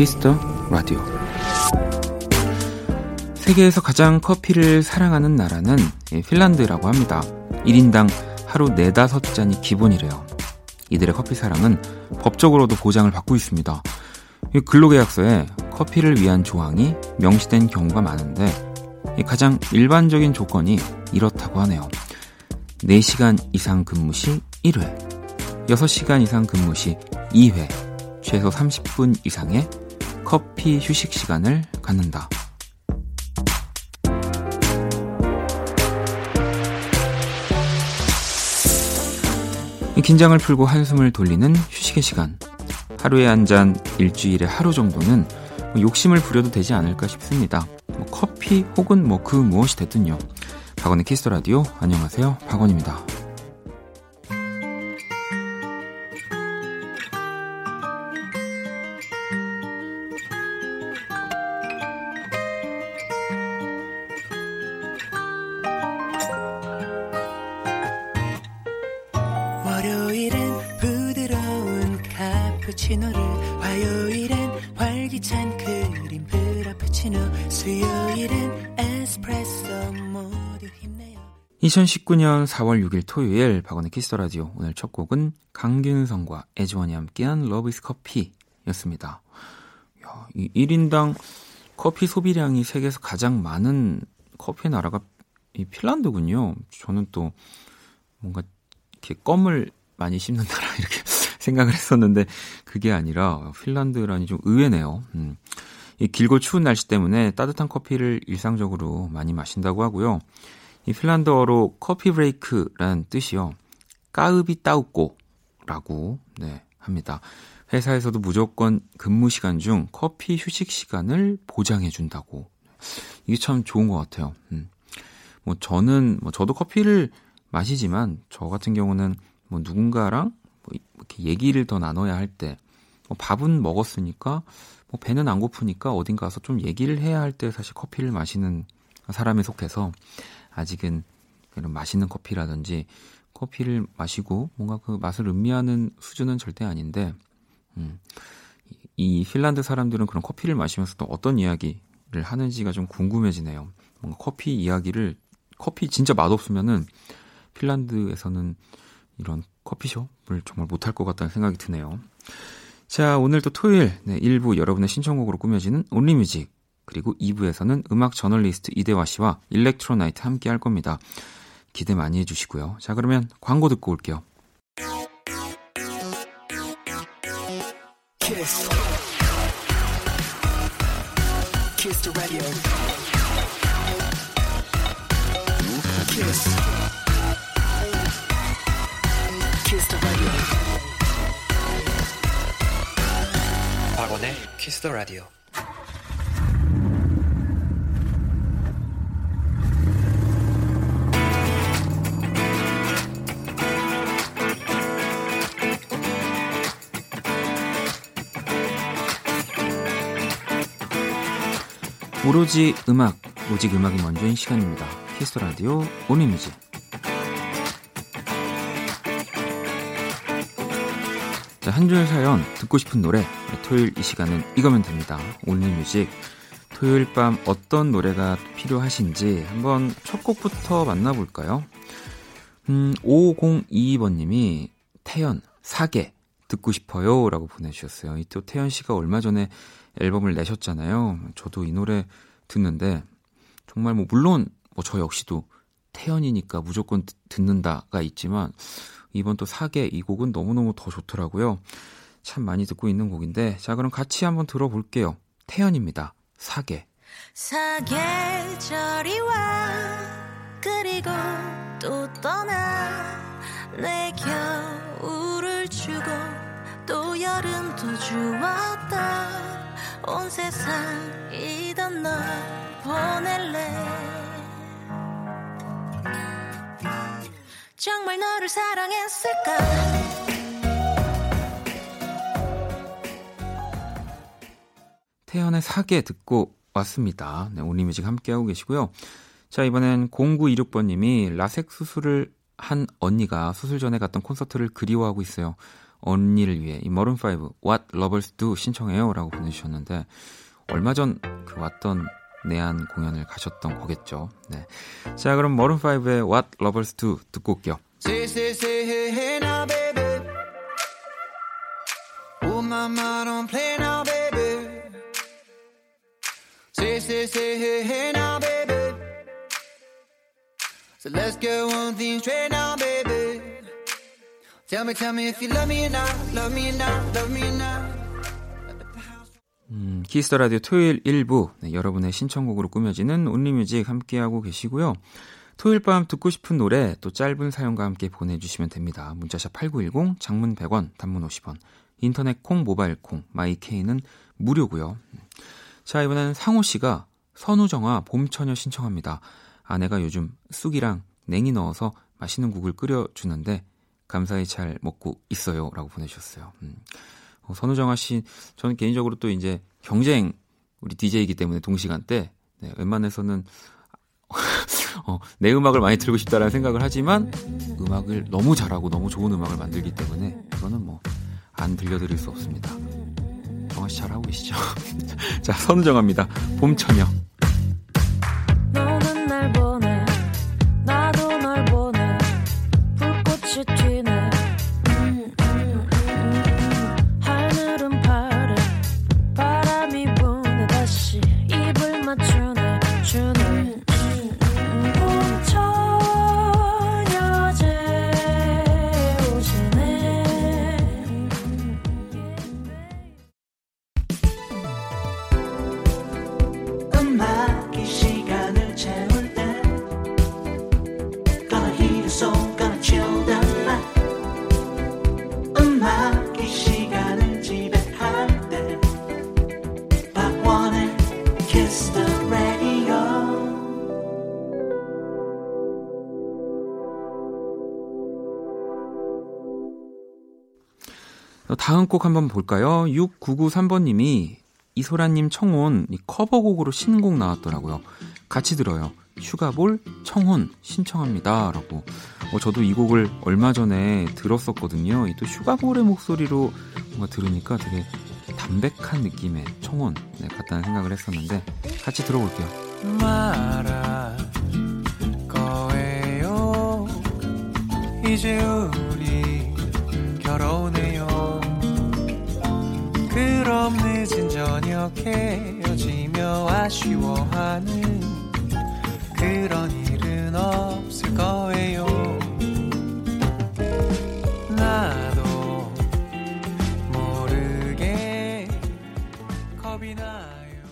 키스 더 라디오 세계에서 가장 커피를 사랑하는 나라는 핀란드라고 합니다. 1인당 하루 4, 5잔이 기본이래요. 이들의 커피 사랑은 법적으로도 보장을 받고 있습니다. 근로계약서에 커피를 위한 조항이 명시된 경우가 많은데 가장 일반적인 조건이 이렇다고 하네요. 4시간 이상 근무 시 1회, 6시간 이상 근무 시 2회, 최소 30분 이상의 커피 휴식 시간을 갖는다. 긴장을 풀고 한숨을 돌리는 휴식의 시간. 하루에 한 잔, 일주일에 하루 정도는 뭐 욕심을 부려도 되지 않을까 싶습니다. 뭐 커피 혹은 뭐 그 무엇이 됐든요. 박원의 키스 라디오 안녕하세요. 박원입니다. 카푸치노를 화요일엔 활기찬 크림 프라푸치노 수요일엔 에스프레소 모두 힘내요 2019년 4월 6일 토요일 박원의 키스 라디오 오늘 첫 곡은 강균성과 애즈원이 함께한 Love Is Coffee였습니다. 야, 이 1인당 커피 소비량이 세계에서 가장 많은 커피 나라가 이 핀란드군요. 저는 또 뭔가 이렇게 껌을 많이 씹는 나라 이렇게 생각을 했었는데 그게 아니라 핀란드라니 좀 의외네요. 음. 이 길고 추운 날씨 때문에 따뜻한 커피를 일상적으로 많이 마신다고 하고요. 이 핀란드어로 커피 브레이크라는 뜻이요. 까으비 따우꼬라고 네, 합니다. 회사에서도 무조건 근무 시간 중 커피 휴식 시간을 보장해 준다고. 이게 참 좋은 것 같아요. 음. 뭐 저는 뭐 저도 커피를 마시지만 저 같은 경우는 뭐 누군가랑 뭐 이렇게 얘기를 더 나눠야 할 때, 뭐 밥은 먹었으니까, 뭐 배는 안 고프니까 어딘 가서 좀 얘기를 해야 할 때 사실 커피를 마시는 사람에 속해서 아직은 그런 맛있는 커피라든지 커피를 마시고 뭔가 그 맛을 음미하는 수준은 절대 아닌데, 음, 이 핀란드 사람들은 그런 커피를 마시면서 또 어떤 이야기를 하는지가 좀 궁금해지네요. 뭔가 커피 이야기를, 커피 진짜 맛없으면은 핀란드에서는 이런 커피숍을 정말 못할 것 같다는 생각이 드네요. 자, 오늘 또 토요일 네, 1부 여러분의 신청곡으로 꾸며지는 온리뮤직 그리고 2부에서는 음악 저널리스트 이대화 씨와 일렉트로나이트 함께 할 겁니다. 기대 많이 해주시고요. 자, 그러면 광고 듣고 올게요. 키스. 키스 키스. 박원의 키스 더 라디오. 오로지 음악, 오직 음악이 먼저인 시간입니다. 키스 더 라디오 Only Music. 자, 한줄 사연 듣고 싶은 노래 토요일 이 시간은 이거면 됩니다. Only Music 토요일 밤 어떤 노래가 필요하신지 한번 첫 곡부터 만나볼까요? 음, 5022번님이 태연 사계 듣고 싶어요 라고 보내주셨어요. 이 또 태연 씨가 얼마 전에 앨범을 내셨잖아요. 저도 이 노래 듣는데 정말 뭐 물론 뭐 저 역시도 태연이니까 무조건 듣는다가 있지만 이번 또 사계 이 곡은 너무너무 더 좋더라고요. 참 많이 듣고 있는 곡인데 자 그럼 같이 한번 들어볼게요. 태연입니다. 사계. 사계절이 와 그리고 또 떠나 내 겨울을 주고 또 여름도 주었다 온 세상 이던 널 보낼래 정말 너를 사랑했을까 태연의 사계 듣고 왔습니다. 네, 온리뮤직 함께하고 계시고요. 자, 이번엔 0926번님이 라섹 수술을 한 언니가 수술 전에 갔던 콘서트를 그리워하고 있어요. 언니를 위해 이 머른5 What Lovers Do 신청해요 라고 보내주셨는데 얼마 전 그 왔던 내한 공연을 가셨던 거겠죠. 네. 자 그럼 머른5의 What Lovers Do 듣고 올게요. Oh. So let's get one thing straight now, baby. Tell me, tell me if you love me or not, love me or not, love me or not. 음, 키스 더 라디오 토요일 1부 네, 여러분의 신청곡으로 꾸며지는 Only Music 함께하고 계시고요. 토요일 밤 듣고 싶은 노래 또 짧은 사연과 함께 보내주시면 됩니다. 문자샵 8910, 장문 100원, 단문 50원, 인터넷 콩, 모바일 콩, 마이케이는 무료고요. 자 이번에는 상호 씨가 선우정아 봄처녀 신청합니다. 아내가 요즘 쑥이랑 냉이 넣어서 맛있는 국을 끓여주는데 감사히 잘 먹고 있어요 라고 보내주셨어요. 음. 어, 선우정아 씨 저는 개인적으로 또 이제 경쟁 우리 DJ이기 때문에 동시간대 네, 웬만해서는 어, 내 음악을 많이 들고 싶다라는 생각을 하지만 음악을 너무 잘하고 너무 좋은 음악을 만들기 때문에 그거는 뭐 안 들려드릴 수 없습니다. 정아 씨 잘하고 계시죠? 자, 선우정합니다. 봄처녀. 다음 곡 한번 볼까요? 6993번님이 이소라님 청혼 커버곡으로 신곡 나왔더라고요. 같이 들어요. 슈가볼 청혼 신청합니다. 라고. 어, 저도 이 곡을 얼마 전에 들었었거든요. 또 슈가볼의 목소리로 뭔가 들으니까 되게 담백한 느낌의 청혼 네, 같다는 생각을 했었는데 같이 들어볼게요. 말할 거예요. 이제 우리 결혼해요. 그럼 늦은 저녁 헤어지며 아쉬워하는 그런 일은 없을 거예요 나도 모르게 겁이 나요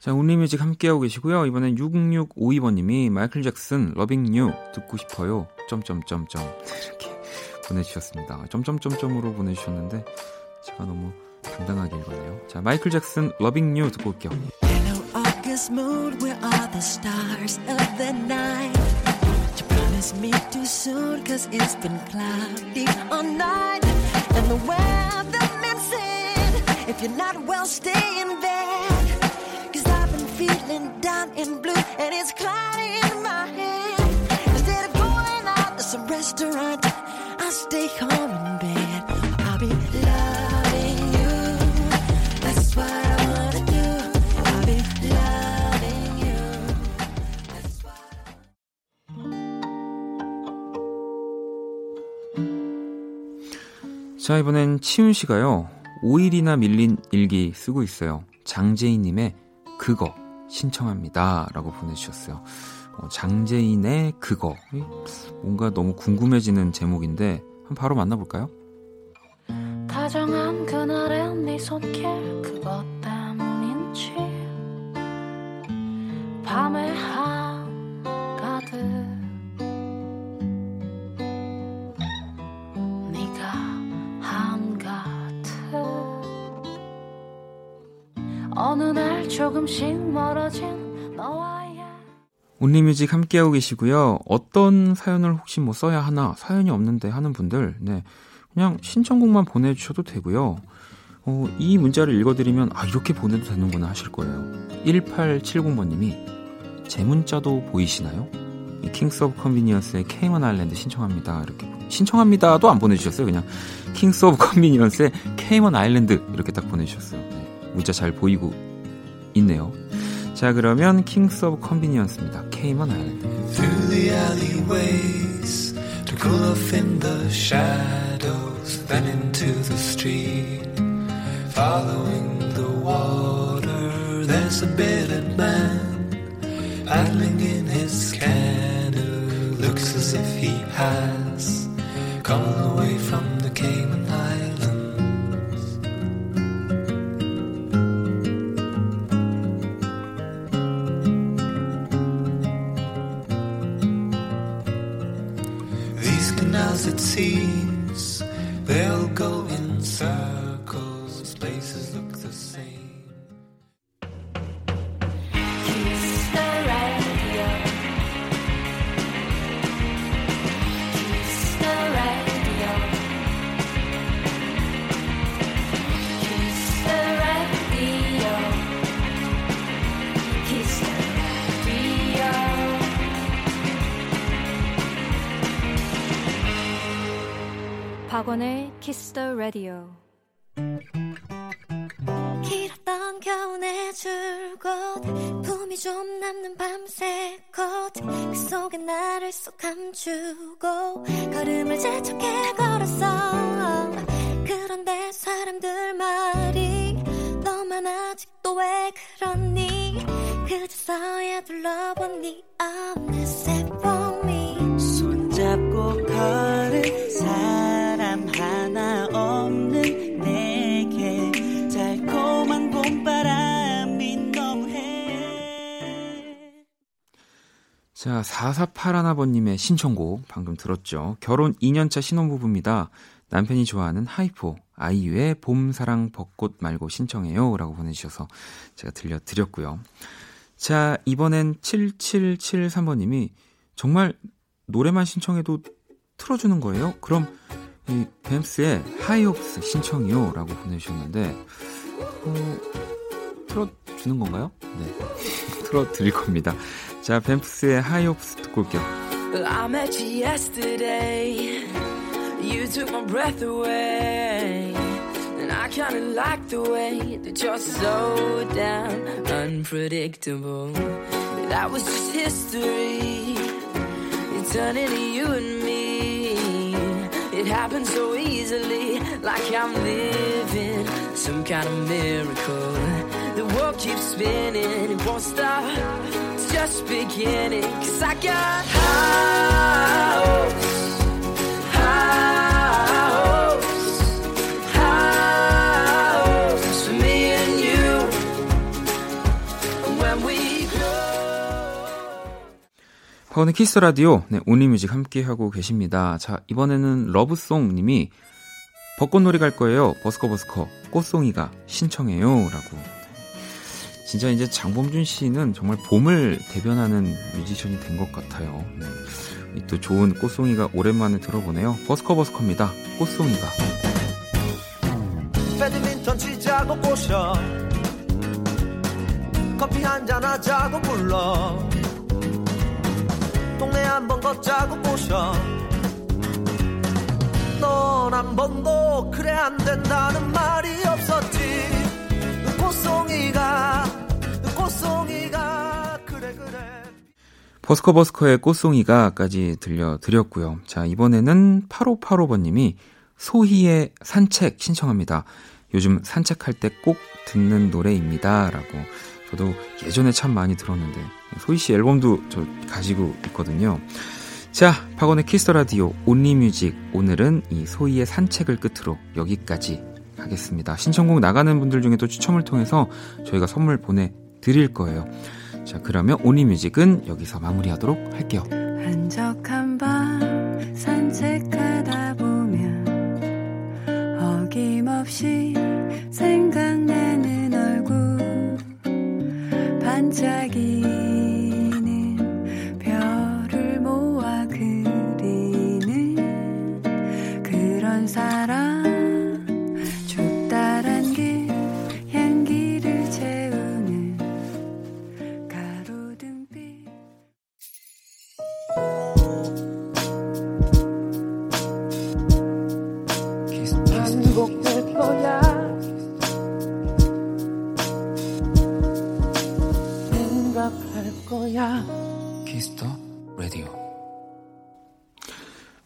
자, 운리뮤직 함께하고 계시고요. 이번엔 6652번님이 마이클 잭슨 러빙 유 듣고 싶어요. 점점점점 이렇게 보내주셨습니다. 점점점점으로 보내주셨는데 제가 너무 당당하게 읽었네요. 자, 마이클 잭슨 러빙 유 듣고 올게요. Hello August mood where are the stars of the night You promised me too soon cause it's been cloudy all night And the weatherman said If you're not well stay in bed Cause I've been feeling down and blue And it's cloudy in my head Instead of going out to some restaurant I stay home in bed 자, 이번엔 치훈 씨가요. 5일이나 밀린 일기 쓰고 있어요. 장재인님의 그거 신청합니다. 라고 보내주셨어요. 어, 장재인의 그거. 뭔가 너무 궁금해지는 제목인데, 한번 바로 만나볼까요? 다정한 그날의 네 손길, 그것 때문인지, 밤에 한가득 Only Music 함께하고 계시고요. 어떤 사연을 혹시 뭐 써야 하나 사연이 없는데 하는 분들 네 그냥 신청곡만 보내주셔도 되고요. 어, 이 문자를 읽어드리면 아 이렇게 보내도 되는구나 하실 거예요. 1870번님이 제 문자도 보이시나요? Kings of Convenience의 Cayman Islands 신청합니다. 이렇게 신청합니다도 안 보내주셨어요. 그냥 Kings of Convenience의 Cayman Islands 이렇게 딱 보내주셨어요. 네, 문자 잘 보이고 있네요. 자 그러면 킹스 오브 컨비니언스입니다. away from 박원의 Kiss the Radio. 길었던 겨우내 줄곧 품이 좀 남는 밤새 꽃그 속에 나를 쏙 감추고 걸음을 재촉해 걸었어 그런데 사람들 말이 너만 아직도 왜 그러니 그제서야 둘러본 네 어느새 봄이 손잡고 걸은 사 자, 4481아버님의 신청곡 방금 들었죠. 결혼 2년차 신혼부부입니다. 남편이 좋아하는 하이포, 아이유의 봄, 사랑, 벚꽃 말고 신청해요. 라고 보내주셔서 제가 들려드렸고요. 자, 이번엔 7773번님이 정말 노래만 신청해도 틀어주는 거예요? 그럼 이 뱀스의 하이옵스 신청이요. 라고 보내주셨는데, 어, 틀어주는 건가요? 네. 틀어드릴 겁니다. 자, 뱀프스의 하이옵스 듣고 올게요. I met you yesterday. You took my breath away. And I kinda like the way that you're so damn unpredictable. That was just history. It's turning to you and me. It happened so easily, like I'm living some kind of miracle. The world keeps spinning, it won't stop. Just beginning, cause I got grow. 파원의 키스 라디오, 네, 온리뮤직 함께 하고 계십니다. 자, 이번에는 러브송 님이 벚꽃놀이 갈 거예요. 버스커 버스커 꽃송이가 신청해요. 라고. 진짜 이제 장범준 씨는 정말 봄을 대변하는 뮤지션이 된 것 같아요. 네. 이또 좋은 꽃송이가 오랜만에 들어보네요. 버스커 버스커입니다. 꽃송이가. 배드민턴 치자고 꼬셔 커피 한잔 하자고 불러 동네 한번 걷자고 꼬셔 넌 한 번도 그래 안 된다는 말이 없었지 꽃송이가 꽃송이가 그래 그래 버스커 버스커의 꽃송이가까지 들려드렸고요. 자, 이번에는 8585번님이 소희의 산책 신청합니다. 요즘 산책할 때 꼭 듣는 노래입니다. 라고. 저도 예전에 참 많이 들었는데, 소희 씨 앨범도 저 가지고 있거든요. 자, 박원의 키스 더 라디오 Only Music. 오늘은 이 소히의 산책을 끝으로 여기까지 하겠습니다. 신청곡 나가는 분들 중에 또 추첨을 통해서 저희가 선물 보내드릴 거예요. 자, 그러면 Only Music은 여기서 마무리하도록 할게요. 한적한 밤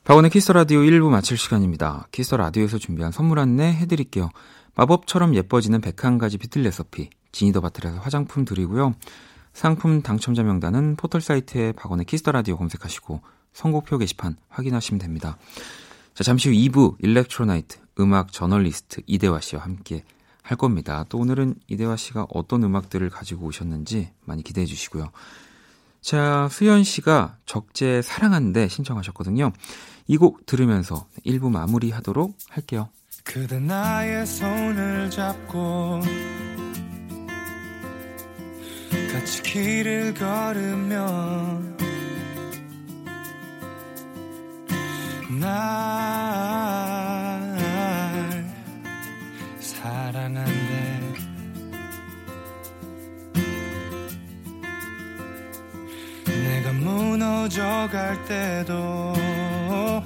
박원의 키스 더 라디오 1부 마칠 시간입니다. 키스 더 라디오에서 준비한 선물 안내 해드릴게요. 마법처럼 예뻐지는 101가지 bottle 레시피, 지니더 바틀에서 화장품 드리고요. 상품 당첨자 명단은 포털 사이트에 박원의 키스 더 라디오 검색하시고 선곡표 게시판 확인하시면 됩니다. 자, 잠시 후 2부 Electro Night 음악 저널리스트 이대화 씨와 함께 할 겁니다. 또 오늘은 이대화 씨가 어떤 음악들을 가지고 오셨는지 많이 기대해 주시고요. 자, 수현 씨가 적재 사랑한데 신청하셨거든요. 이 곡 들으면서 1부 마무리 하도록 할게요. 그대 나의 손을 잡고 같이 길을 걸으면 날 사랑한대 무너져 갈 때도 너와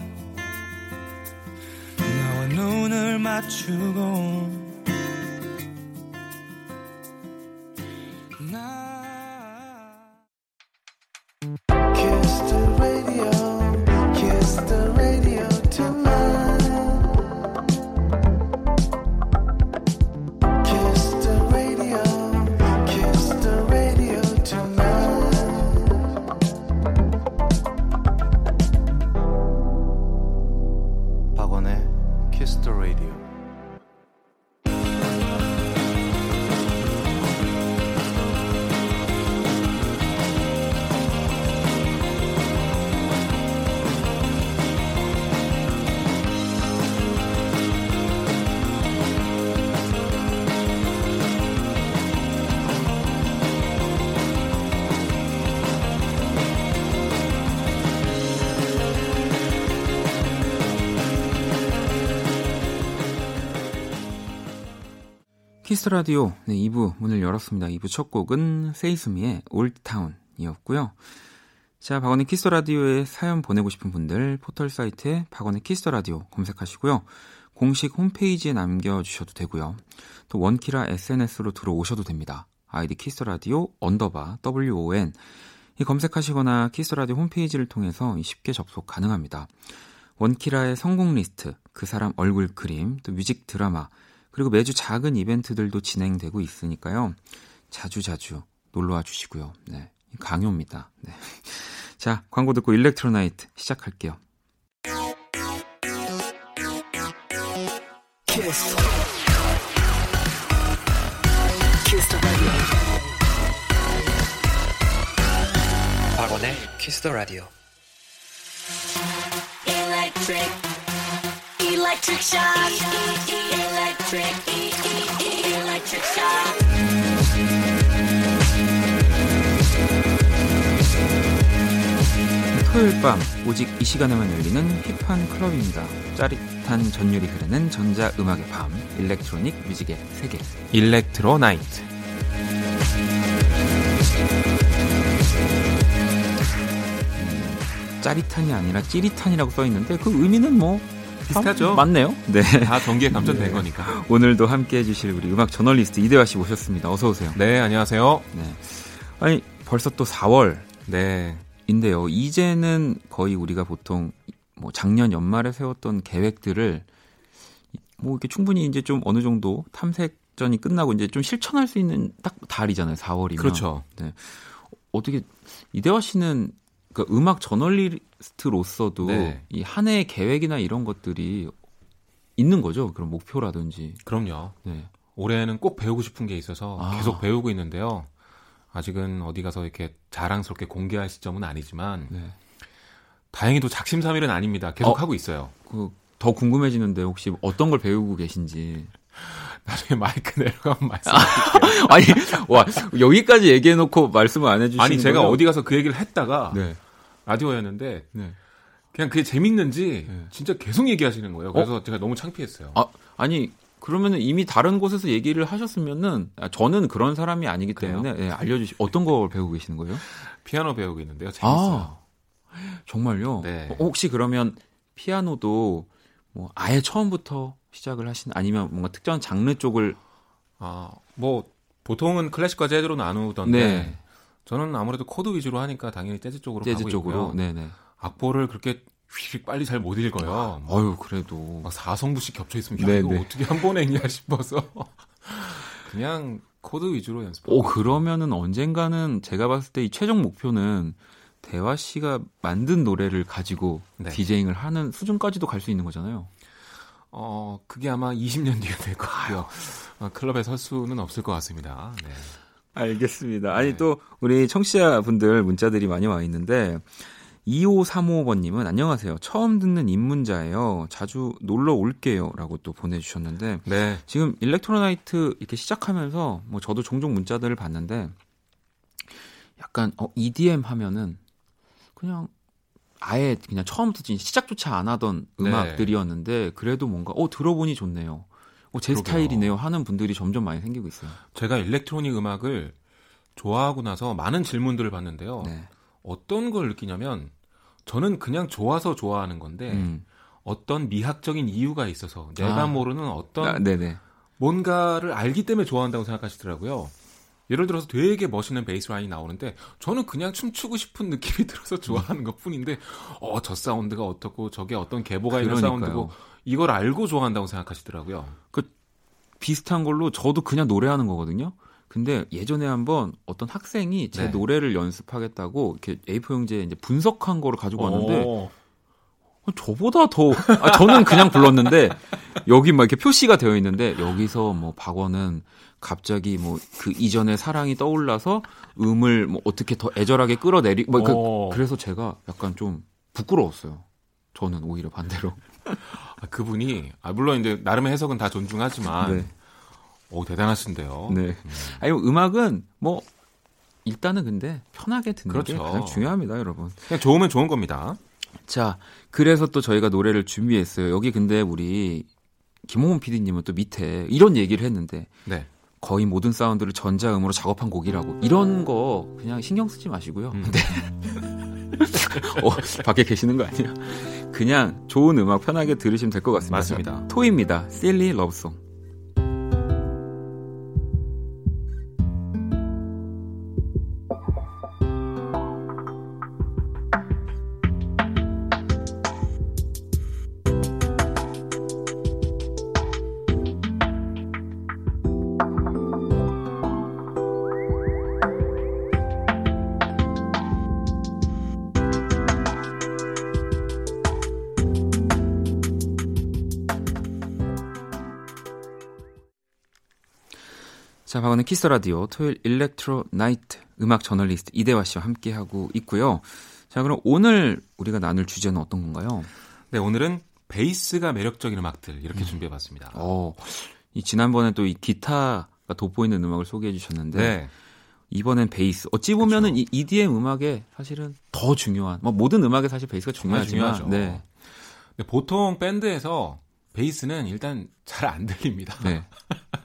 눈을 맞추고 키스 라디오 네, 2부 문을 열었습니다. 2부 첫 곡은 세이스미의 올타운이었고요. 자, 박원의 키스 라디오에 사연 보내고 싶은 분들 포털 사이트에 박원의 키스 라디오 검색하시고요. 공식 홈페이지에 남겨주셔도 되고요. 또 원키라 SNS로 들어오셔도 됩니다. 아이디 키스 라디오 언더바 WON 이 검색하시거나 키스 라디오 홈페이지를 통해서 쉽게 접속 가능합니다. 원키라의 선곡 리스트, 그 사람 얼굴 그림, 또 뮤직 드라마, 그리고 매주 작은 이벤트들도 진행되고 있으니까요. 자주 자주 놀러와 주시고요. 네. 강요입니다. 네. 자, 광고 듣고 Electro Night 시작할게요. Kiss. Kiss the radio. 박원의 키스 더 라디오. Electric, electric shock. Electric, electric shock. 토요일 밤 오직 이 시간에만 열리는 힙한 클럽입니다. 짜릿한 전율이 흐르는 전자 음악의 밤, 일렉트로닉 뮤직의 세계. 일렉트로 나이트. 짜릿한이 아니라 찌릿한이라고 써 있는데 그 의미는 뭐 비슷하죠? 맞네요. 네. 다 전기에 감전된 네. 거니까. 오늘도 함께 해주실 우리 음악 저널리스트 이대화 씨 모셨습니다. 어서 오세요. 네, 안녕하세요. 네. 아니 벌써 또 4월. 네. 인데요. 이제는 거의 우리가 보통 뭐 작년 연말에 세웠던 계획들을 뭐 이렇게 충분히 이제 좀 어느 정도 탐색전이 끝나고 이제 좀 실천할 수 있는 딱 달이잖아요. 4월이면. 그렇죠. 네. 어떻게 이대화 씨는 그 음악 저널리스트로서도 네. 이한 해의 계획이나 이런 것들이 있는 거죠. 그런 목표라든지. 그럼요. 네. 올해는 꼭 배우고 싶은 게 있어서 아. 계속 배우고 있는데요. 아직은 어디 가서 이렇게 자랑스럽게 공개할 시점은 아니지만 네. 다행히도 작심삼일은 아닙니다. 계속 어? 하고 있어요. 그 더 궁금해지는데 혹시 어떤 걸 배우고 계신지. 나중에 마이크 내려가면 말씀드릴게요. 아니, 와, 여기까지 얘기해놓고 말씀을 안 해주시는 아니 제가 거예요? 어디 가서 그 얘기를 했다가 네. 라디오였는데 네. 그냥 그게 재밌는지 네. 진짜 계속 얘기하시는 거예요. 그래서 제가 너무 창피했어요. 아, 아니, 그러면은 이미 다른 곳에서 얘기를 하셨으면은, 아, 저는 그런 사람이 아니기? 때문에, 예, 알려주시, 어떤 걸 배우고 계시는 거예요? 피아노 배우고 있는데요. 재밌어요. 정말요? 네. 어, 혹시 그러면 피아노도 뭐 아예 처음부터 시작을 하신 아니면 뭔가 특정 장르 쪽을 아, 뭐 보통은 클래식과 재즈로 나누던데 네. 저는 아무래도 코드 위주로 하니까 당연히 재즈 쪽으로 재즈 가고 쪽으로 있고요. 네네. 악보를 그렇게 휙 빨리 잘 못 읽어요. 어유 그래도 막 4성부씩 겹쳐 있으면 야, 네, 이거 네. 어떻게 한 번에 읽냐 싶어서 그냥 코드 위주로 연습. 오 그러면은 언젠가는 제가 봤을 때 이 최종 목표는 대화 씨가 만든 노래를 가지고 네. 디제잉을 하는 수준까지도 갈 수 있는 거잖아요. 어, 그게 아마 20년 뒤에 될것 같고요. 어, 클럽에 설 수는 없을 것 같습니다. 네. 알겠습니다. 아니 네. 또 우리 청취자분들 문자들이 많이 와 있는데 2535번님은 안녕하세요. 처음 듣는 입문자예요. 자주 놀러 올게요 라고 또 보내주셨는데 네. 지금 일렉트로나이트 이렇게 시작하면서 뭐 저도 종종 문자들을 봤는데 약간 어, EDM 하면은 그냥 아예 그냥 처음부터 시작조차 안 하던 네. 음악들이었는데 그래도 뭔가 어 들어보니 좋네요. 어, 제 그러게요. 스타일이네요 하는 분들이 점점 많이 생기고 있어요. 제가 일렉트로닉 음악을 좋아하고 나서 많은 질문들을 받는데요. 네. 어떤 걸 느끼냐면 저는 그냥 좋아서 좋아하는 건데 음. 어떤 미학적인 이유가 있어서 내가 아. 모르는 어떤 아. 뭔가를 알기 때문에 좋아한다고 생각하시더라고요. 예를 들어서 되게 멋있는 베이스 라인이 나오는데 저는 그냥 춤추고 싶은 느낌이 들어서 좋아하는 것 뿐인데 어 저 사운드가 어떻고 저게 어떤 계보가 있는 그러니까요. 사운드고 이걸 알고 좋아한다고 생각하시더라고요. 비슷한 걸로 저도 그냥 노래하는 거거든요. 근데 예전에 한번 어떤 학생이 제 네. 노래를 연습하겠다고 이렇게 A4 용지에 이제 분석한 거를 가지고 왔는데 어, 어, 저보다 더 아, 저는 그냥 불렀는데 여기 막 이렇게 표시가 되어 있는데 여기서 뭐 박원은 갑자기 뭐 그 이전의 사랑이 떠올라서 음을 뭐 어떻게 더 애절하게 끌어내리 뭐 그, 어. 그래서 제가 약간 좀 부끄러웠어요. 저는 오히려 반대로. 아, 그분이 아, 물론 이제 나름의 해석은 다 존중하지만 네. 오 대단하신데요. 네. 아니 뭐 음악은 뭐 일단은 근데 편하게 듣는 게 그렇죠. 가장 중요합니다, 여러분. 그냥 좋으면 좋은 겁니다. 자, 그래서 또 저희가 노래를 준비했어요. 여기 근데 우리 김홍훈 PD님은 또 밑에 이런 얘기를 했는데 네. 거의 모든 사운드를 전자음으로 작업한 곡이라고 이런 거 그냥 신경 쓰지 마시고요. 음. 네. 어, 밖에 계시는 거 아니야? 그냥 좋은 음악 편하게 들으시면 될 것 같습니다. 맞습니다. Song. 자, 박 원의 키스 라디오 토요일 electro night 음악 저널리스트 이대화 씨와 함께 하고 있고요. 자, 그럼 오늘 우리가 나눌 주제는 어떤 건가요? 네, 오늘은 베이스가 매력적인 음악들 이렇게 준비해 봤습니다. 어, 이 지난번에 또 이 기타가 돋보이는 음악을 소개해 주셨는데 네. 이번엔 베이스. 어찌 보면은 이 EDM 음악에 사실은 더 중요한, 뭐 모든 음악에 사실 베이스가 정말 중요하지만, 중요하죠. 네, 보통 밴드에서 베이스는 일단 잘 안 들립니다. 네.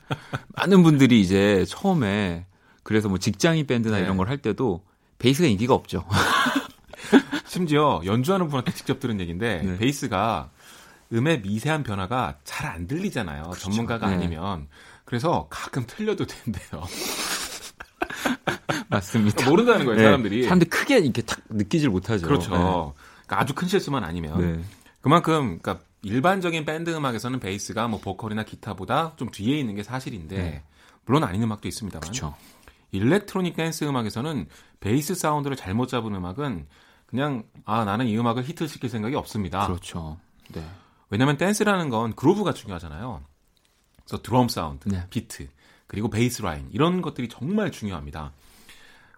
많은 분들이 이제 처음에 그래서 뭐 직장인 밴드나 네. 이런 걸 할 때도 베이스가 인기가 없죠. 심지어 연주하는 분한테 직접 들은 얘기인데 네. 베이스가 음의 미세한 변화가 잘 안 들리잖아요. 전문가가 네. 아니면. 그래서 가끔 틀려도 된대요. 맞습니다. 모른다는 거예요, 네. 사람들이. 사람들 크게 이렇게 탁 느끼질 못하죠. 그렇죠. 그러니까 아주 큰 실수만 아니면. 네. 네. 그만큼 그러니까 일반적인 밴드 음악에서는 베이스가 뭐 보컬이나 기타보다 좀 뒤에 있는 게 사실인데 네. 물론 아닌 음악도 있습니다만 그렇죠. electronic 댄스 음악에서는 베이스 사운드를 잘못 잡은 음악은 그냥 아 나는 이 음악을 히트 시킬 생각이 없습니다. 그렇죠. 네. 왜냐하면 댄스라는 건 groove가 중요하잖아요. 그래서 드럼 사운드, 네. 비트, 그리고 베이스 라인 이런 것들이 정말 중요합니다.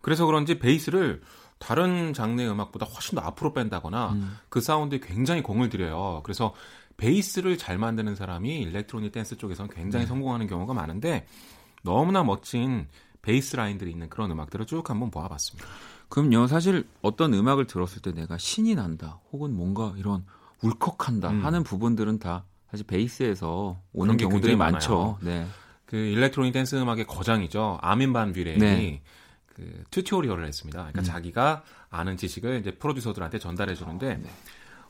그래서 그런지 베이스를 다른 장르의 음악보다 훨씬 더 앞으로 뺀다거나 음. 그 사운드에 굉장히 공을 들여요. 그래서 베이스를 잘 만드는 사람이 electronic 댄스 쪽에서는 굉장히 네. 성공하는 경우가 많은데 너무나 멋진 베이스 라인들이 있는 그런 음악들을 쭉 한번 모아봤습니다. 그럼요. 사실 어떤 음악을 들었을 때 내가 신이 난다, 혹은 뭔가 이런 울컥한다 음. 하는 부분들은 다 사실 베이스에서 오는 경우들이 많죠. 네. 그 electronic 댄스 음악의 거장이죠. 아민 반 뷰렌이 네. 그 tutorial을 했습니다. 그러니까 음. 자기가 아는 지식을 이제 프로듀서들한테 전달해 주는데 네.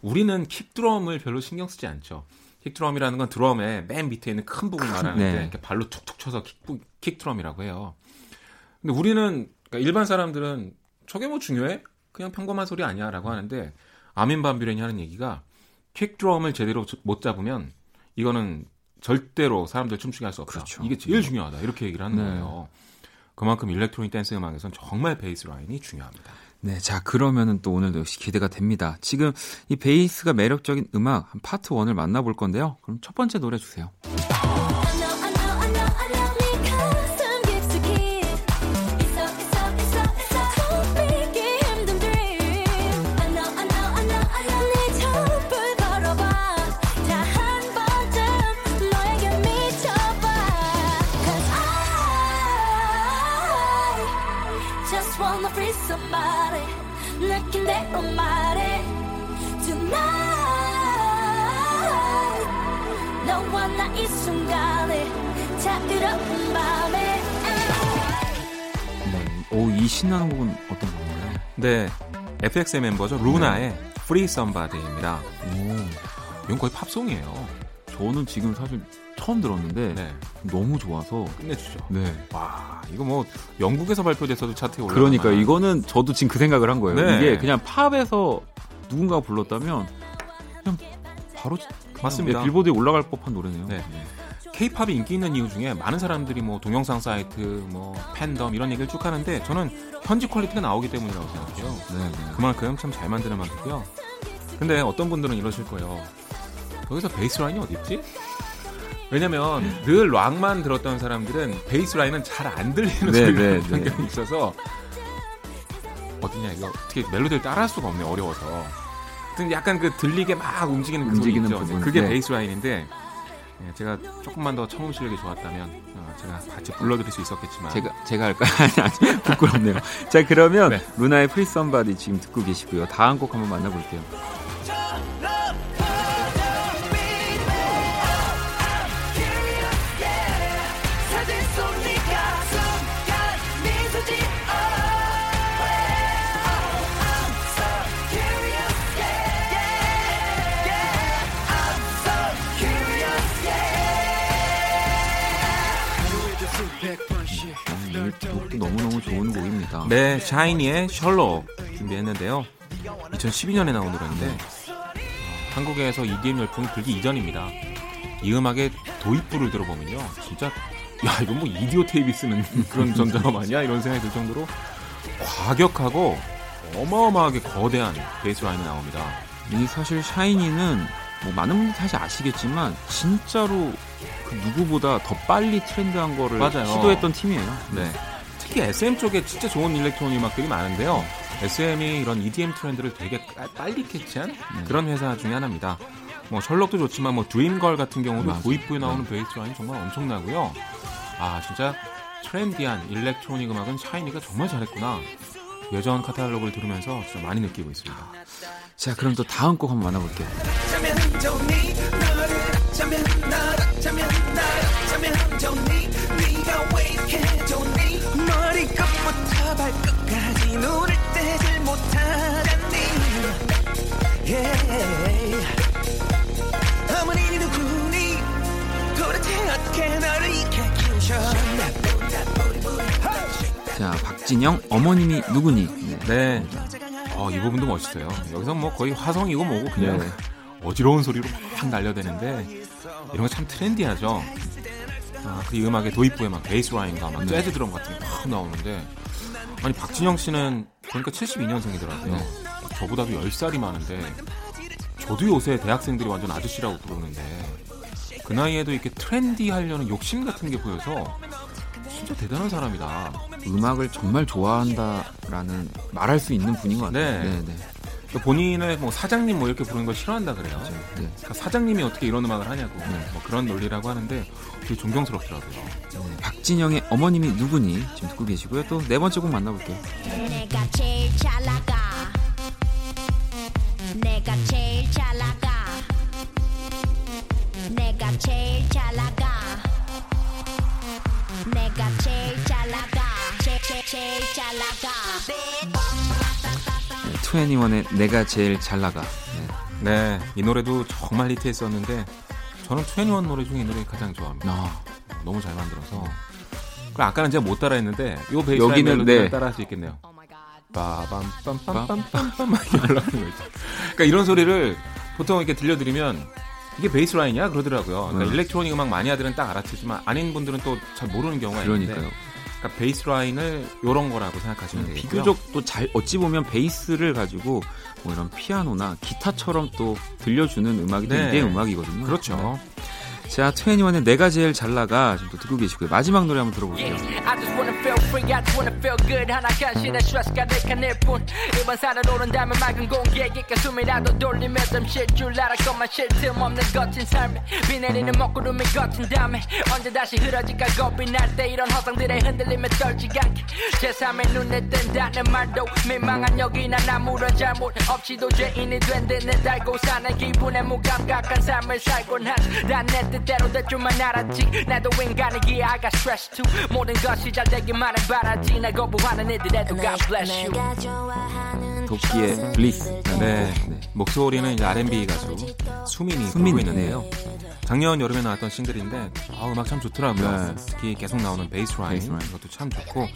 우리는 kick drum을 별로 신경 쓰지 않죠. kick drum이라는 건 드럼의 맨 밑에 있는 큰 부분 말하는데 네. 이렇게 발로 툭툭 쳐서 kick, kick drum이라고 해요. 근데 우리는 그러니까 일반 사람들은 저게 뭐 중요해? 그냥 평범한 소리 아니야라고 하는데 아민 반 뷰렌이 하는 얘기가 kick drum을 제대로 못 잡으면 이거는 절대로 사람들 춤추게 할 수 없다. 그렇죠. 이게 제일 중요하다. 이렇게 얘기를 하는 네. 거예요. 그만큼 electronic 댄스 음악에선 정말 베이스 라인이 중요합니다. 네, 자 그러면은 또 오늘도 역시 기대가 됩니다. 지금 이 베이스가 매력적인 음악 한 파트 1을 만나볼 건데요. 그럼 첫 번째 노래 주세요. 오 이 신나는 곡은 어떤 곡인가요? 네, FX의 멤버죠. 루나의 Free Somebody입니다. 오, 이건 거의 팝송이에요. 저는 지금 사실 처음 들었는데 네, 너무 좋아서 끝내주죠. 네. 와, 이거 뭐 영국에서 발표돼서도 차트에 올라. 그러니까 이거는 저도 지금 그 생각을 한 거예요. 네. 이게 그냥 팝에서 누군가가 불렀다면 그냥 바로 맞습니다. 네, 빌보드에 올라갈 법한 노래네요. 네. K-팝이 인기 있는 이유 중에 많은 사람들이 뭐 동영상 사이트, 뭐 팬덤 이런 얘기를 쭉 하는데 저는 현지 quality가 나오기 때문이라고 생각해요. 네, 네. 그만큼 참 잘 만드는 음악이고요. 근데 어떤 분들은 이러실 거예요. 여기서 베이스 라인이 어디 있지? 왜냐면 늘 rock만 들었던 사람들은 베이스 라인은 잘 안 들리는 네, 소리가 네, 네, 있어서 어디냐 이거 어떻게 멜로디를 따라할 수가 없네 어려워서. 약간 그 들리게 막 움직이는 그 움직이는. 부분, 그게 네. 베이스 라인인데 예, 제가 조금만 더 청음 실력이 좋았다면 어, 제가 같이 불러드릴 수 있었겠지만 제가 제가 할까요? 아니, 아니, 부끄럽네요. 자 그러면 네. 루나의 Free Somebody 지금 듣고 계시고요. 다음 곡 한번 만나볼게요. 너무너무 좋은 곡입니다. 네, 샤이니의 셜로 준비했는데요. 2012년에 나온 노래인데 어, 한국에서 EDM 열풍이 불기 이전입니다. 이 음악의 도입부를 들어보면요, 진짜 야 이건 뭐 이디오 테이프 쓰는 그런 전자음 아니야 이런 생각이 들 정도로 과격하고 어마어마하게 거대한 베이스 라인이 나옵니다. 이 사실 샤이니는 뭐 많은 분들이 사실 아시겠지만 진짜로 그 누구보다 더 빨리 trend한 거를 맞아요. 시도했던 팀이에요. 네. 특히 SM 쪽에 진짜 좋은 electronic 음악들이 많은데요. SM이 이런 EDM 트렌드를 되게 빠- 빨리 캐치한 그런 회사 중에 하나입니다. 뭐 Sherlock도 좋지만 뭐 Dream Girl 같은 경우도. 도입부에 나오는 베이스 라인 정말 엄청나고요. 아 진짜 trendy한 electronic 음악은 샤이니가 정말 잘했구나. 예전 카탈로그를 들으면서 진짜 많이 느끼고 있습니다. 자 그럼 또 다음 곡 한번 만나볼게요. Yeah. 어머니 누구니 도대체 어떻게 너를 이렇게 키우셨나 자 박진영 어머님이 누구니? 네. 네. 어, 이 부분도 멋있어요. 여기서 뭐 거의 화성이고 뭐고 그냥 네. 어지러운 소리로 막 날려대는데 이런 거 참 트렌디하죠. 아, 그이 음악의 도입부에 막 베이스 라인과 막 네. 재즈 드럼 같은 게 막 나오는데 아니 박진영 씨는 보니까 72년생이더라고요. 네. 저보다도 10살이 많은데 저도 요새 대학생들이 완전 아저씨라고 부르는데 그 나이에도 이렇게 트렌디 하려는 욕심 같은 게 보여서 진짜 대단한 사람이다. 음악을 정말 좋아한다라는 말할 수 있는 분인 것 같아요. 네. 네, 네. 그 본인의 뭐 사장님 뭐 이렇게 부르는 걸 싫어한다 그래요. 네. 그러니까 사장님이 어떻게 이런 음악을 하냐고 뭐 그런 논리라고 하는데 되게 존경스럽더라고요. 네, 박진영의 어머님이 누구니 지금 듣고 계시고요. 또 네 번째 곡 만나볼게요. 제일 잘 나가 내가 제일 잘 나가 제, 제, 제일 잘 나가 투애니원의 내가 제일 잘 나가. 네. 네, 이 노래도 정말 히트했었는데 저는 2NE1 노래 중에 이 노래 가장 좋아합니다. 아, 너무 잘 만들어서. 그 아까는 제가 못 따라했는데 요 베이스 여기는, 네. 따라할 수 있겠네요. 빠밤빰빰빰빰빰 막 이렇게 올라가는 거 있죠. 그러니까 이런 소리를 보통 이렇게 들려드리면 이게 베이스 라인이야 그러더라고요. 그러니까 음. electronic 음악 많이 하들은 딱 알아채지만 아닌 분들은 또 잘 모르는 경우가 그러니까요. 있는데 그러니까 베이스 라인을 요런 거라고 생각하시면 되겠고요. 음, 비교적 또 잘 어찌 보면 베이스를 가지고 뭐 이런 피아노나 기타처럼 또 들려주는 음악이 또 네. 이게 음악이거든요. 그렇죠. 자, 21의 내가 제일 잘 나가 지금 또 듣고 계시고요. 마지막 노래 한번 들어볼게요. I just wanna feel free, I just wanna feel good 하나간 신의 스트레스 가득한 일뿐 이번 산을 오른다면 맑은 공기에게 숨이라도 돌리며 좀쉴줄 알아 것만 쉴틈 없는 거친 삶에 비 내리는 먹구름이 거친 다음에 언제 다시 흐려질까 겁이 날때 이런 허상들에 흔들리며 떨지 않게 제3의 눈에 뜬다는 말도 민망한 여기 난 아무런 잘못 없이도 죄인이 된듯내 달고 사는 기분에 무감각한 삶을 살곤 하지 난내 뜻대로 될 줄만 알았지 나도 인간이기에 I got stress too 모든 것이 잘 되기만을 바라지 날 거부하는 이들에도 God bless you 도끼의 Bliss. 네. 목소리는 이제 R&B 가수 수민이 수민, 부르고 있는데요. 작년 여름에 나왔던 싱글인데 아, 음악 참 좋더라고요. 네. 특히 계속 나오는 베이스 라인 베이스 라인. 이것도 참 좋고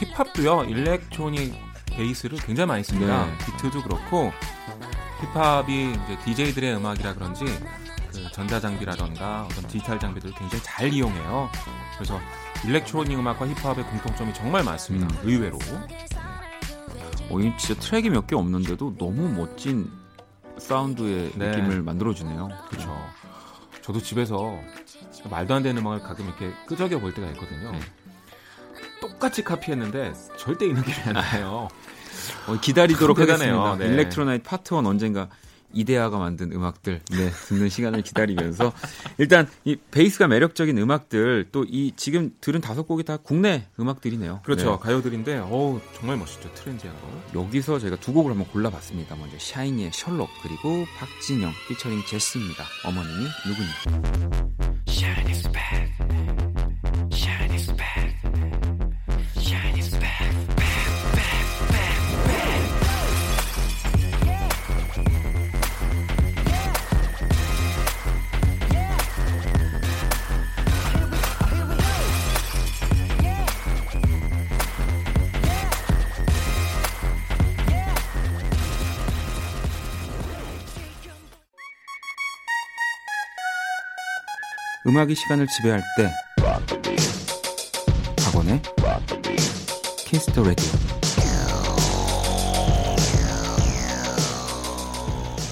힙합도요 electronic 베이스를 굉장히 많이 씁니다. 네. 비트도 그렇고 힙합이 이제 DJ들의 음악이라 그런지 그 전자장비라던가 어떤 디지털 장비들을 굉장히 잘 이용해요. 그래서 electronic 음악과 힙합의 공통점이 정말 많습니다. 음. 의외로. 어, 이 진짜 트랙이 몇 개 없는데도 너무 멋진 사운드의 네. 느낌을 만들어주네요. 그렇죠. 저도 집에서 말도 안 되는 음악을 가끔 이렇게 끄적여 볼 때가 있거든요. 네. 똑같이 카피했는데 절대 이 느낌이 안 나요. 어, 기다리도록. 하겠습니다. 네. electro night 파트 1 언젠가 이대화가 만든 음악들 네, 듣는 시간을 기다리면서 일단 이 베이스가 매력적인 음악들 또 이 지금 들은 다섯 곡이 다 국내 음악들이네요. 그렇죠. 네. 가요들인데 어우 정말 멋있죠. trendy하고. 여기서 제가 두 곡을 한번 골라봤습니다. 먼저 샤이니의 Sherlock 그리고 박진영 피처링 제시입니다. 어머님이 누구니? Back Shine 음악이 시간을 지배할 때 박원의 키스 더 라디오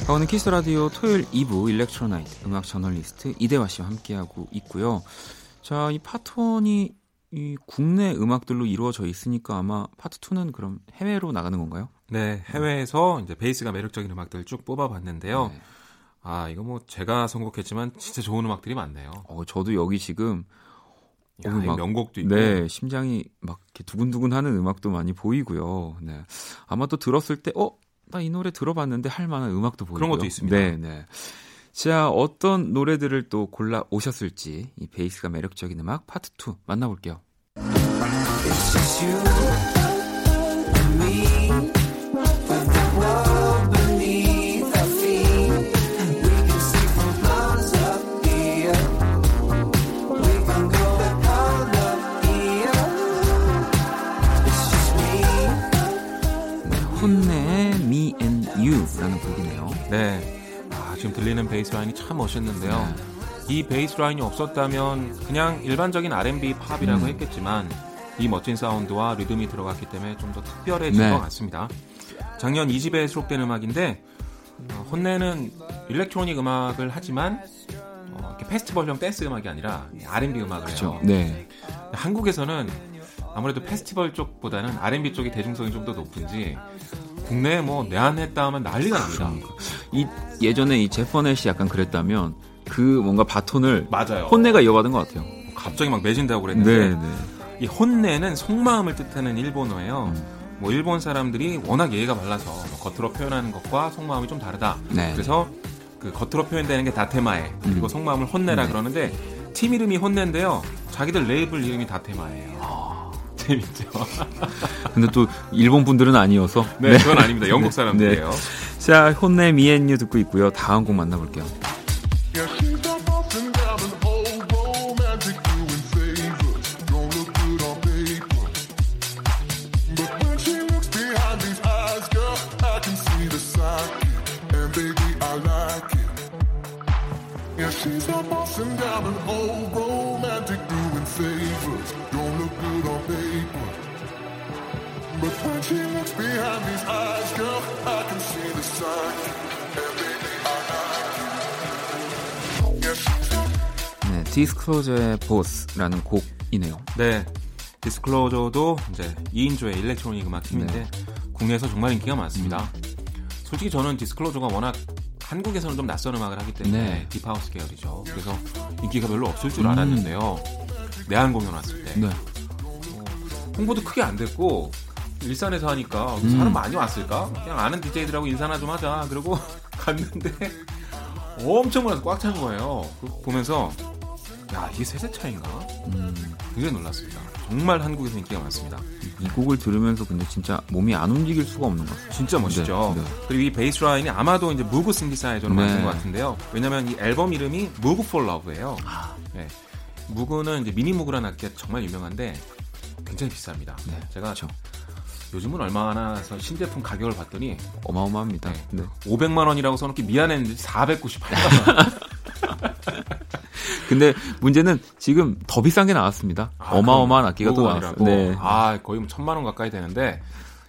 박원의 키스 더 라디오 토요일 2부 electro night 음악 저널리스트 이대화 씨와 함께하고 있고요. 자, 이 파트 1이 이 국내 음악들로 이루어져 있으니까 아마 파트 2는 그럼 해외로 나가는 건가요? 네, 해외에서 이제 베이스가 매력적인 음악들을 쭉 뽑아봤는데요. 네. 아 이거 뭐 제가 선곡했지만 진짜 좋은 음악들이 많네요. 어, 저도 여기 지금 야, 어, 이 막- 명곡도 있고. 네, 심장이 막 이렇게 두근두근 하는 음악도 많이 보이고요. 네. 아마 또 들었을 때, 어? 나 이 노래 들어봤는데 할 만한 음악도 보이고요. 그런 것도 있습니다. 네, 네. 자, 어떤 노래들을 또 골라 오셨을지 이 베이스가 매력적인 음악 파트 2 만나볼게요. 베이스 라인이 참 멋있는데요. 이 베이스 라인이 없었다면 그냥 일반적인 R&B 팝이라고 음. 했겠지만 이 멋진 사운드와 리듬이 들어갔기 때문에 좀 더 특별해진 네. 것 같습니다. 작년 2집에 수록된 음악인데 어, HONNE는 일렉트로닉 음악을 하지만 어, 이렇게 페스티벌형 댄스 음악이 아니라 R&B 음악을 해요. 네. 한국에서는 아무래도 페스티벌 쪽보다는 R&B 쪽이 대중성이 좀 더 높은지 국내에 뭐 내한했다 하면 난리가 납니다. 이 예전에 이 제퍼넷이 약간 그랬다면 그 뭔가 바톤을 맞아요. 혼내가 이어받은 것 같아요. 갑자기 막 매진다고 그랬는데 네, 네. 이 혼내는 속마음을 뜻하는 일본어예요. 뭐 일본 사람들이 워낙 예의가 발라서 뭐 겉으로 표현하는 것과 속마음이 좀 다르다. 네. 그래서 그 겉으로 표현되는 게 다테마에 그리고 음. 속마음을 혼내라 네. 그러는데 팀 이름이 혼내인데요. 자기들 레이블 이름이 다테마예요. 아. 재밌죠. 근데 또 일본 분들은 아니어서. 네, 그건 아닙니다. 영국 사람들이에요. 자, 혼내 미앤유 듣고 있고요. 다음 곡 만나볼게요. Disclosure의 Boss라는 곡이네요. 네. Disclosure도 이제 2인조의 일렉트로닉 음악 팀인데 국내에서 정말 인기가 많습니다. 솔직히 저는 Disclosure가 워낙 한국에서는 좀 낯선 음악을 하기 때문에 네. deep house 계열이죠. 그래서 인기가 별로 없을 줄 알았는데요. 내한 공연 왔을 때 네. 홍보도 크게 안 됐고 일산에서 하니까 음. 사람 많이 왔을까? 그냥 아는 DJ들하고 인사나 좀 하자. 그리고 갔는데 엄청 많아서 꽉 찬 거예요. 그거 보면서 야 이게 세대 차인가? 음, 굉장히 놀랐습니다. 정말 한국에서 인기가 많습니다. 이 곡을 들으면서 근데 진짜 몸이 안 움직일 수가 없는 것 같아요. 진짜 멋있죠. 네, 네. 그리고 이 베이스 라인이 아마도 이제 무브 신디사이저로 네. 만든 것 같은데요. 왜냐면 이 앨범 이름이 무브. 아. 네. 무그는 이제 미니 무그라는 악기가 정말 유명한데 굉장히 비쌉니다. 네, 제가 그렇죠. 요즘은 얼마나 해서 신제품 가격을 봤더니 어마어마합니다. 네. 네. 500만 원이라고 써놓기 미안했는데 498만 원. 근데 문제는 지금 더 비싼 게 나왔습니다. 아, 어마어마한 악기가 또 나왔어요. 네. 아 거의 뭐 천만 원 가까이 되는데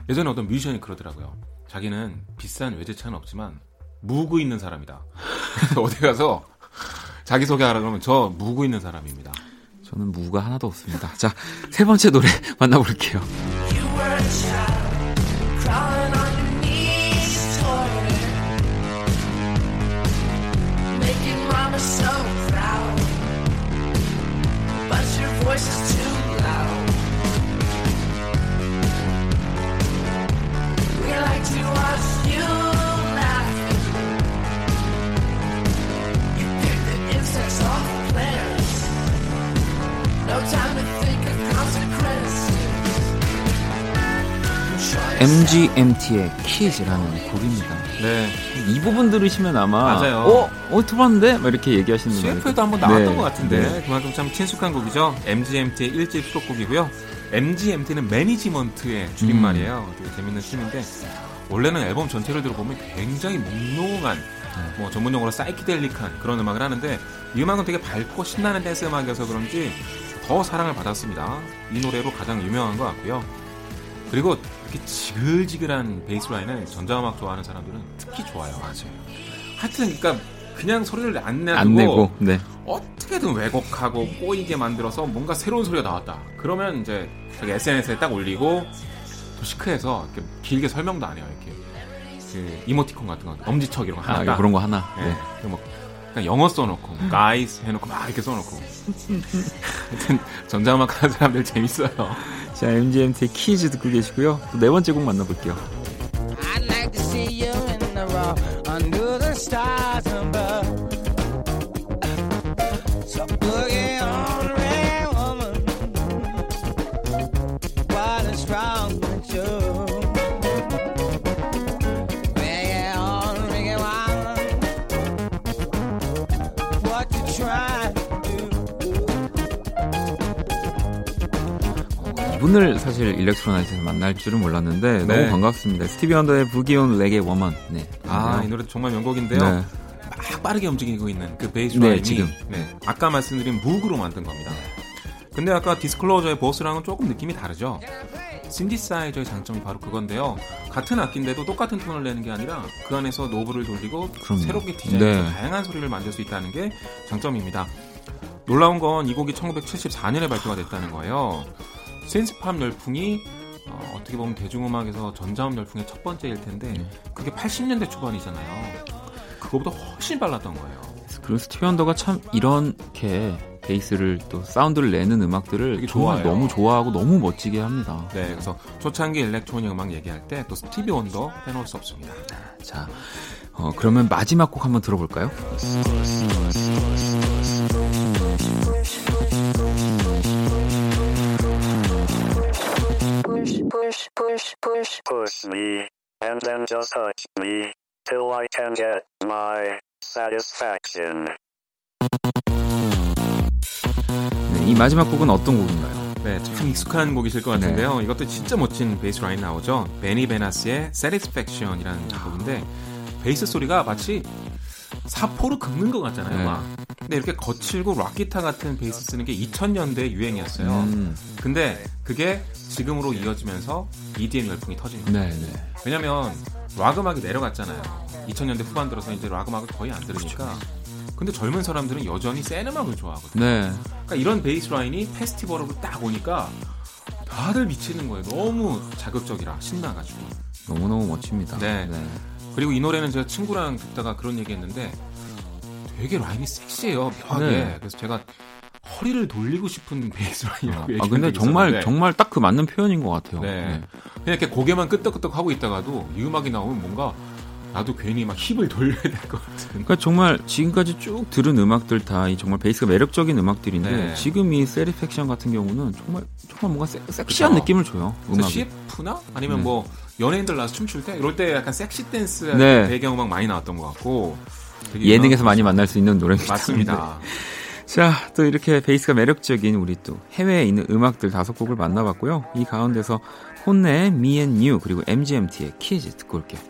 예전에 어떤 뮤지션이 그러더라고요. 자기는 비싼 외제차는 없지만 무구 있는 사람이다. 그래서 어디 가서 자기 소개하라 그러면 저 무구 있는 사람입니다. 저는 무가 하나도 없습니다. 자, 세 번째 노래 만나볼게요. MGMT의 키즈라는 곡입니다. 네. 이 부분 들으시면 아마 맞아요. 어? 어 들어봤는데? 막 이렇게 얘기하시는 분들 CF에도 한번 나왔던 네, 것 같은데 네. 그만큼 참 친숙한 곡이죠. MGMT의 1집 수록곡이고요. MGMT는 매니지먼트의 줄임말이에요. 되게 재밌는 팀인데 원래는 앨범 전체를 들어보면 굉장히 몽롱한 뭐 전문 용어로 사이키델릭한 그런 음악을 하는데 이 음악은 되게 밝고 신나는 댄스 음악이어서 그런지 더 사랑을 받았습니다. 이 노래로 가장 유명한 것 같고요. 그리고 이렇게 지글지글한 베이스 라인은 전자음악 좋아하는 사람들은 특히 좋아요. 맞아요. 하여튼 그러니까 그냥 소리를 안 내고, 안 내고 네. 어떻게든 왜곡하고 꼬이게 만들어서 뭔가 새로운 소리가 나왔다. 그러면 이제 저기 SNS에 딱 올리고 또 시크해서 이렇게 길게 설명도 안 해요. 이렇게 그 이모티콘 같은 거 엄지척 이런 거 하나 아, 딱. 그런 거 하나. 네. 네. 그냥 영어 써놓고 guys 해놓고 막 이렇게 써놓고 하여튼 전자음악 하는 사람들 재밌어요. 자, MGMT의 키즈 듣고 계시고요. 또 네 번째 곡 만나볼게요. I'd like to see you in the raw under the stars above. So boogie 이분을 사실 Electro Night에서 만날 줄은 몰랐는데 네. 너무 반갑습니다. Stevie Wonder의 Boogie On Reggae Woman. 네. 아, 이 노래 정말 명곡인데요. 네. 막 빠르게 움직이고 있는 그 베이스 네, 라인이 지금. 네, 아까 말씀드린 Moog로 만든 겁니다. 근데 아까 Disclosure의 Boss랑은 조금 느낌이 다르죠. 신디사이저의 장점이 바로 그건데요. 같은 악기인데도 똑같은 톤을 내는 게 아니라 그 안에서 knob을 돌리고 그럼요. 새롭게 디자인해서 네. 다양한 소리를 만들 수 있다는 게 장점입니다. 놀라운 건 이 곡이 1974년에 발표가 됐다는 거예요. 센스팝 열풍이 어, 어떻게 보면 대중음악에서 전자음 열풍의 첫 번째일 텐데 네. 그게 80년대 초반이잖아요. 그거보다 훨씬 빨랐던 거예요. 그리고 Stevie Wonder가 참 이렇게 베이스를 또 사운드를 내는 음악들을 좋아해요. 너무 좋아하고 너무 멋지게 합니다. 네, 그래서 초창기 일렉트로닉 음악 얘기할 때 또 Stevie Wonder 빼놓을 수 없습니다. 자, 어, 그러면 마지막 곡 한번 들어볼까요? push, push, push, push. Me, and then just touch me, till I can get my satisfaction. 이 마지막 곡은 어떤 곡인가요? 네, 참 익숙한 곡이실 것 같은데요. 이것도 진짜 멋진 베이스 라인 나오죠. 베니 베나스의 Satisfaction이라는 곡인데 베이스 소리가 마치 사포로 긁는 것 같잖아요. 네. 막. 근데 이렇게 거칠고 락 기타 같은 베이스 쓰는 게 2000년대 유행이었어요. 음. 근데 그게 지금으로 이어지면서 EDM 열풍이 터진 거예요. 네, 네. 왜냐면 락 음악이 내려갔잖아요. 2000년대 후반 들어서 이제 락 음악을 거의 안 들으니까. 근데 젊은 사람들은 여전히 센 음악을 좋아하거든요. 네. 그러니까 이런 베이스 라인이 페스티벌로 딱 오니까 다들 미치는 거예요. 너무 자극적이라 신나가지고. 너무너무 멋집니다. 네. 그리고 이 노래는 제가 친구랑 듣다가 그런 얘기했는데 되게 라인이 섹시해요. 묘하게. 네. 그래서 제가 허리를 돌리고 싶은 베이스 라인이라고 아, 얘기한 근데 정말 있었는데 정말 딱 그 맞는 표현인 것 같아요. 네. 네. 그냥 이렇게 고개만 끄덕끄덕 하고 있다가도 이 음악이 나오면 뭔가 나도 괜히 막 힙을 돌려야 될 것 같은. 그러니까 정말 지금까지 쭉 들은 음악들 다이 정말 베이스가 매력적인 음악들인데 네. 지금 이 세리팩션 같은 경우는 정말 정말 뭔가 섹, 섹시한 그쵸. 느낌을 줘요. 음악이. CF나 아니면 네. 뭐 연예인들 나와서 춤출 때 이럴 때 약간 섹시 댄스 네. 배경음악 많이 나왔던 것 같고 예능에서 많이 만날 수 있는 노래입니다. 맞습니다. 네. 자, 또 이렇게 베이스가 매력적인 우리 또 해외에 있는 음악들 다섯 곡을 만나봤고요. 이 가운데서 HONNE의 Me and You 그리고 MGMT의 Kids 듣고 올게요.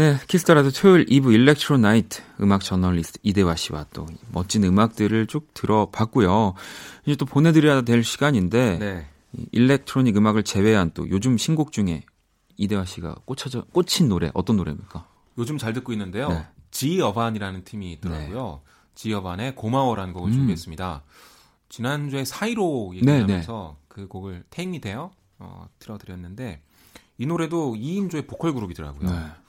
네, Kiss the Radio 토요일 2부 Electro Night 음악 저널리스트 이대화 씨와 또 멋진 음악들을 쭉 들어봤고요. 이제 또 보내드려야 될 시간인데 네. 이 일렉트로닉 음악을 제외한 또 요즘 신곡 중에 이대화 씨가 꽂혀져 꽂힌 노래 어떤 노래입니까? 요즘 잘 듣고 있는데요. 네. 지어반이라는 팀이 있더라고요. 지어반의 고마워라는 곡을 음. 준비했습니다. 지난주에 사이로 네, 얘기하면서 그 곡을 Me There 어, 틀어드렸는데 이 노래도 2인조의 보컬 그룹이더라고요.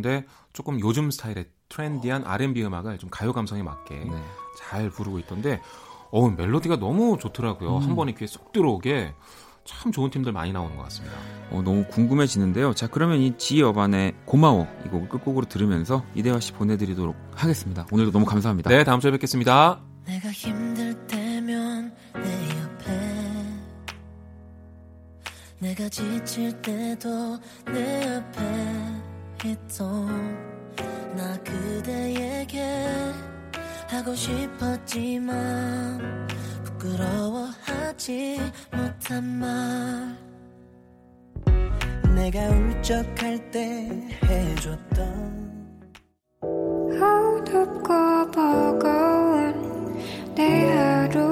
네. 그런데 조금 요즘 스타일의 트렌디한 R&B 음악을 좀 가요 감성에 맞게 네. 잘 부르고 있던데 어 멜로디가 너무 좋더라고요. 음. 한 번에 귀에 쏙 들어오게 참 좋은 팀들 많이 나오는 것 같습니다. 어, 너무 궁금해지는데요. 자, 그러면 이 지여반의 고마워 이 곡을 끝곡으로 들으면서 이대화 씨 보내드리도록 하겠습니다. 오늘도 너무 감사합니다. 네, 다음 주에 뵙겠습니다. 내가 힘들 때면 내 옆에 내가 지칠 때도 내 옆에 있어. 나 그대에게 하고 싶었지만 부끄러워하지 못한 말 내가 울적할 때 해줬던 어둡고 버거운 내 하루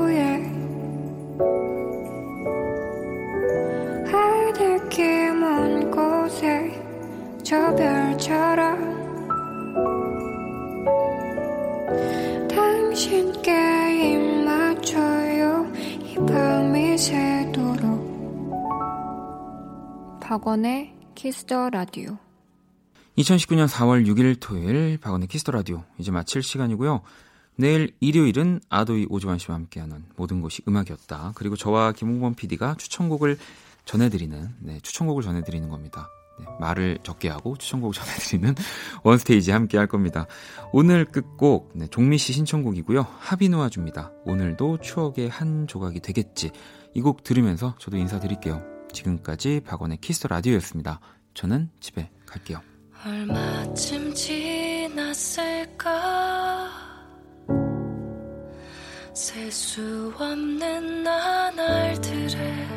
저 별처럼 당신께 입 맞춰요 이 밤이 새도록 박원의 Kiss the Radio 2019년 4월 6일 토요일 박원의 Kiss the Radio 이제 마칠 시간이고요. 내일 일요일은 아도이 오주환 씨와 함께하는 모든 것이 음악이었다. 그리고 저와 김홍범 PD가 추천곡을 전해드리는 네, 추천곡을 전해드리는 겁니다. 네, 말을 적게 하고 추천곡을 전해드리는 One Stage 함께 할 겁니다. 오늘 끝곡 네, 종미 씨 신청곡이고요. 하비누아주입니다. 오늘도 추억의 한 조각이 되겠지. 이 곡 들으면서 저도 인사드릴게요. 지금까지 박원의 Kiss the Radio였습니다. 저는 집에 갈게요. 얼마쯤 지났을까 셀 수 없는 나날들의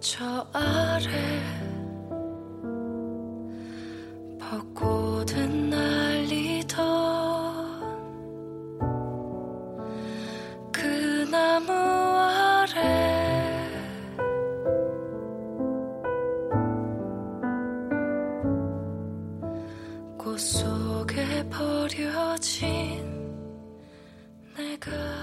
저 아래 벚꽃은 날리던 그 나무 아래 꽃 속에 버려진 내가